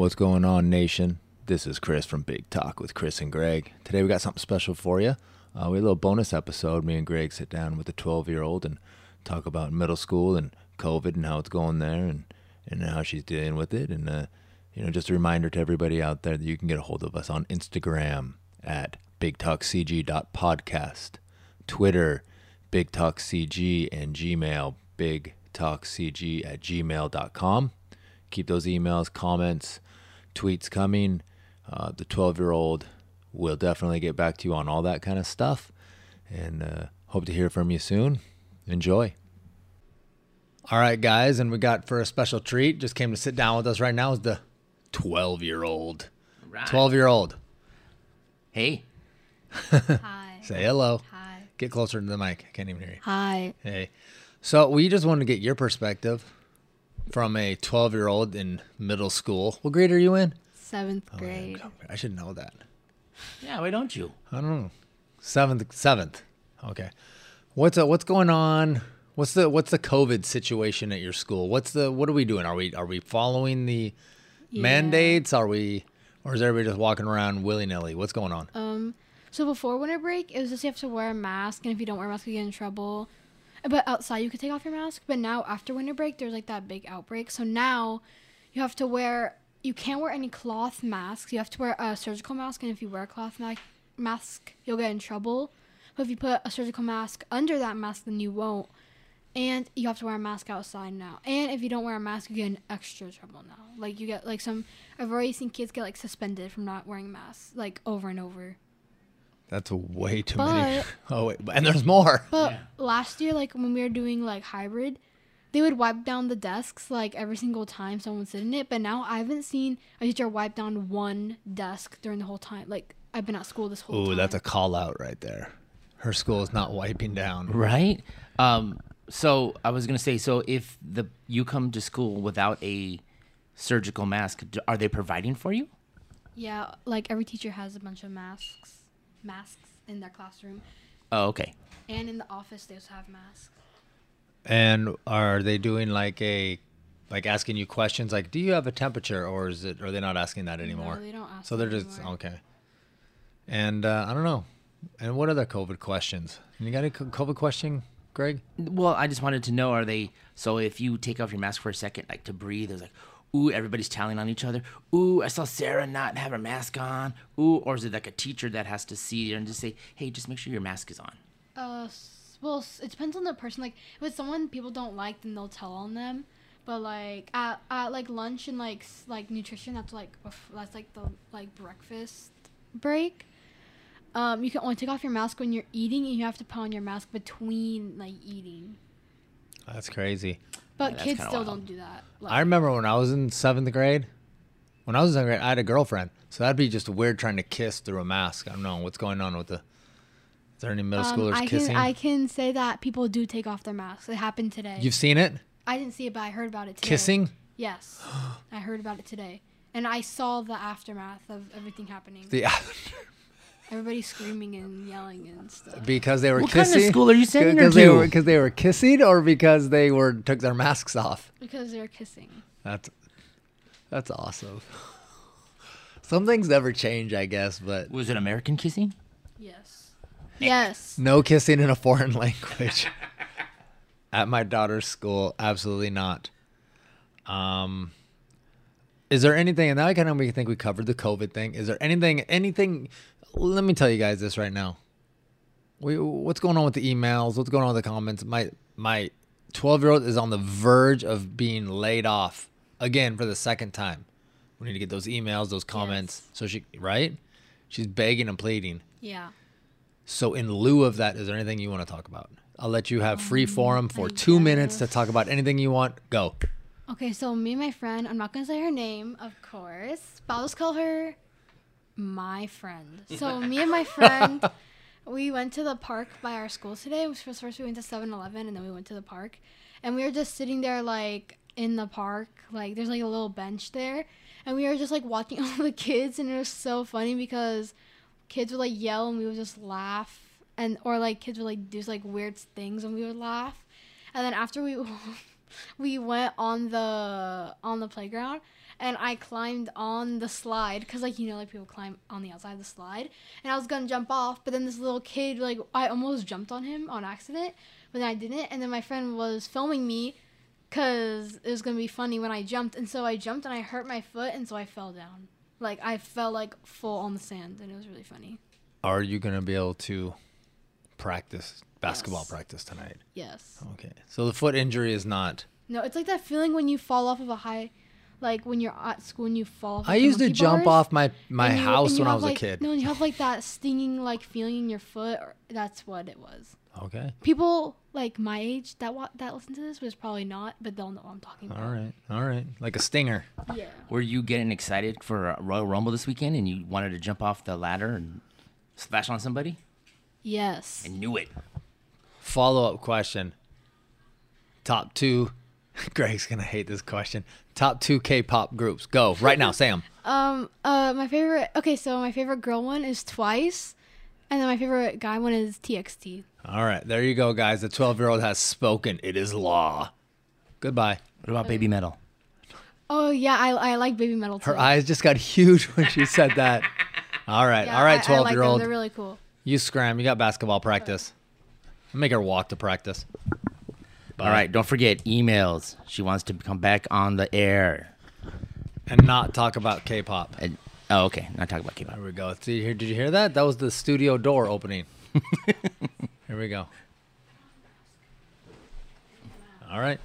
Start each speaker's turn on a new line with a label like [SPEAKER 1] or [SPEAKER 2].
[SPEAKER 1] What's going on, nation? This is Chris from Big Talk with Chris and Greg. Today we got something special for you. Uh, we had a little bonus episode. Me and Greg sit down with a 12 year old and talk about middle school and COVID and how it's going there and, and how she's dealing with it. And, uh, you know, just a reminder to everybody out there that you can get a hold of us on Instagram at bigtalkcg.podcast, Twitter, bigtalkcg, and Gmail, bigtalkcg at gmail.com. Keep those emails, comments, tweets coming. Uh, the 12 year old will definitely get back to you on all that kind of stuff. And uh, hope to hear from you soon. Enjoy. All right, guys, and we got for a special treat, just came to sit down with us right now is the 12 year old. 12 year old.
[SPEAKER 2] Hey.
[SPEAKER 3] Hi.
[SPEAKER 1] Say hello.
[SPEAKER 3] Hi.
[SPEAKER 1] Get closer to the mic. I can't even hear you.
[SPEAKER 3] Hi.
[SPEAKER 1] Hey. So we just wanted to get your perspective from a 12 year old in middle school. What grade are you in?
[SPEAKER 3] Seventh
[SPEAKER 1] Oh,
[SPEAKER 3] grade.
[SPEAKER 1] I should know that.
[SPEAKER 2] Yeah, why don't you?
[SPEAKER 1] I don't know. Seventh, seventh. Okay. What's uh, what's going on? What's the what's the COVID situation at your school? What's the what are we doing? Are we are we following the
[SPEAKER 3] Yeah.
[SPEAKER 1] mandates? Are we or is everybody just walking around willy nilly? What's going on?
[SPEAKER 3] Um. So before winter break, it was just you have to wear a mask, and if you don't wear a mask, you get in trouble. But outside, you could take off your mask. But now, after winter break, there's like that big outbreak. So now, you have to wear. You can't wear any cloth masks. You have to wear a surgical mask, and if you wear a cloth ma- mask, you'll get in trouble. But if you put a surgical mask under that mask, then you won't. And you have to wear a mask outside now. And if you don't wear a mask, you get in extra trouble now. Like you get like some. I've already seen kids get like suspended from not wearing masks, like over and over.
[SPEAKER 1] That's way too many. Oh wait, and there's more.
[SPEAKER 3] But
[SPEAKER 2] Yeah.
[SPEAKER 3] last year, like when we were doing like hybrid, they would wipe down the desks like every single time someone sit in it. But now I haven't seen a teacher wipe down one desk during the whole time. Like I've been at school this whole
[SPEAKER 1] Ooh,
[SPEAKER 3] time.
[SPEAKER 1] that's a call out right there. Her school is not wiping down.
[SPEAKER 2] Right? Um, so I was gonna say, so if the you come to school without a surgical mask, are they providing for you?
[SPEAKER 3] yeah. Like every teacher has a bunch of masks, masks in their classroom,
[SPEAKER 2] Oh, okay.
[SPEAKER 3] and in the office they also have masks.
[SPEAKER 1] And are they doing like a like asking you questions like do you have a temperature or is it are they not asking that anymore?
[SPEAKER 3] No, they don't ask
[SPEAKER 1] So they're just
[SPEAKER 3] anymore.
[SPEAKER 1] okay. And uh, I don't know. And what other COVID questions? You got any co- COVID question, Greg?
[SPEAKER 2] Well, I just wanted to know, are they so if you take off your mask for a second, like to breathe, there's like, ooh, everybody's telling on each other. Ooh, I saw Sarah not have her mask on. Ooh, or is it like a teacher that has to see you and just say, hey, just make sure your mask is on?
[SPEAKER 3] Uh, well, it depends on the person. Like, if it's someone people don't like, then they'll tell on them. But like at, at like lunch and like like nutrition, that's like that's like the like breakfast break. Um, you can only take off your mask when you're eating, and you have to put on your mask between like eating.
[SPEAKER 1] That's crazy.
[SPEAKER 3] But
[SPEAKER 2] that's
[SPEAKER 3] kids still
[SPEAKER 2] wild.
[SPEAKER 3] don't do that. Like,
[SPEAKER 1] I remember when I was in seventh grade. When I was in seventh grade, I had a girlfriend, so that'd be just weird trying to kiss through a mask. I don't know what's going on with the. Is there any middle
[SPEAKER 3] um,
[SPEAKER 1] schoolers
[SPEAKER 3] I
[SPEAKER 1] kissing?
[SPEAKER 3] can I can say that people do take off their masks. It happened today.
[SPEAKER 1] You've seen it
[SPEAKER 3] I didn't see it, but I heard about it today.
[SPEAKER 1] kissing.
[SPEAKER 3] Yes, I heard about it today, and I saw the aftermath of everything happening.
[SPEAKER 1] The
[SPEAKER 3] Everybody screaming and yelling and stuff.
[SPEAKER 1] because they were
[SPEAKER 2] What kind of school are you sending her
[SPEAKER 1] Because they
[SPEAKER 2] to?
[SPEAKER 1] were because they were kissing, or because they were took their masks off.
[SPEAKER 3] Because they were kissing.
[SPEAKER 1] That's that's awesome. Some things never change, I guess, but
[SPEAKER 2] Was it American kissing?
[SPEAKER 3] Yes. Yes.
[SPEAKER 1] no kissing in a foreign language at my daughter's school. Absolutely not. Um, is there anything? And now I kind of we think we covered the COVID thing. Is there anything? Anything? Let me tell you guys this right now. We what's going on with the emails? What's going on with the comments? My my twelve year old is on the verge of being laid off again for the second time. We need to get those emails, those comments. So she right? She's begging and pleading.
[SPEAKER 3] Yeah.
[SPEAKER 1] So, in lieu of that, is there anything you want to talk about? I'll let you have free
[SPEAKER 3] Um,
[SPEAKER 1] forum for
[SPEAKER 3] I
[SPEAKER 1] two minutes to talk about anything you want. Go.
[SPEAKER 3] Okay, so me and my friend, I'm not gonna say her name, of course, but I'll just call her my friend. So me and my friend, we went to the park by our school today. First, first we went to 7-Eleven, and then we went to the park, and we were just sitting there like in the park, like there's like a little bench there, and we were just like watching all the kids, and it was so funny because kids would like yell and we would just laugh, and or like kids would like do like weird things and we would laugh, and then after we we went on the on the playground and I climbed on the slide because like you know like people climb on the outside of the slide, and I was gonna jump off, but then this little kid like I almost jumped on him on accident, but then I didn't, and then my friend was filming me because it was gonna be funny when I jumped, and so I jumped and I hurt my foot, and so I fell down. Like I fell like full on the sand, and it was really funny.
[SPEAKER 1] Are you gonna be able to practice basketball
[SPEAKER 3] Yes.
[SPEAKER 1] practice tonight?
[SPEAKER 3] Yes.
[SPEAKER 1] Okay. So the foot injury is not.
[SPEAKER 3] No, it's like that feeling when you fall off of a high, like when you're at school and you fall off.
[SPEAKER 1] I
[SPEAKER 3] like, the
[SPEAKER 1] used to
[SPEAKER 3] monkey
[SPEAKER 1] jump off my my
[SPEAKER 3] you-
[SPEAKER 1] house when I was
[SPEAKER 3] like-
[SPEAKER 1] a kid.
[SPEAKER 3] No, and you have like that stinging like feeling in your foot. Or, that's what it was.
[SPEAKER 1] Okay.
[SPEAKER 3] People like my age that wa- that listen to this was probably not, but they'll know what I'm talking about.
[SPEAKER 1] All right. All right. Like a stinger.
[SPEAKER 3] Yeah.
[SPEAKER 2] Were you getting excited for Royal Rumble this weekend and you wanted to jump off the ladder and splash on somebody?
[SPEAKER 3] Yes.
[SPEAKER 2] I knew it.
[SPEAKER 1] Follow up question. Top two. Greg's gonna hate this question. Top two K-pop groups. Go right now. Sam.
[SPEAKER 3] Um. Uh. My favorite. Okay. So my favorite girl one is Twice, and then my favorite guy one is TXT.
[SPEAKER 1] All right. There you go, guys. The 12 year old has spoken. It is law. Goodbye.
[SPEAKER 2] What about Baby Metal?
[SPEAKER 3] Oh yeah, I I like Baby Metal too.
[SPEAKER 1] Her eyes just got huge when she said that. All right.
[SPEAKER 3] Yeah,
[SPEAKER 1] All right.
[SPEAKER 3] I- I
[SPEAKER 1] 12
[SPEAKER 3] like
[SPEAKER 1] year
[SPEAKER 3] them.
[SPEAKER 1] old.
[SPEAKER 3] They're really cool.
[SPEAKER 1] You scram. You got basketball practice. Make her walk to practice. Bye.
[SPEAKER 2] All right, don't forget emails. She wants to come back on the air.
[SPEAKER 1] And not talk about K-pop.
[SPEAKER 2] And, oh, okay. Not talk about K-pop.
[SPEAKER 1] There we go. See here. Did you hear that? That was the studio door opening. here we go. All right.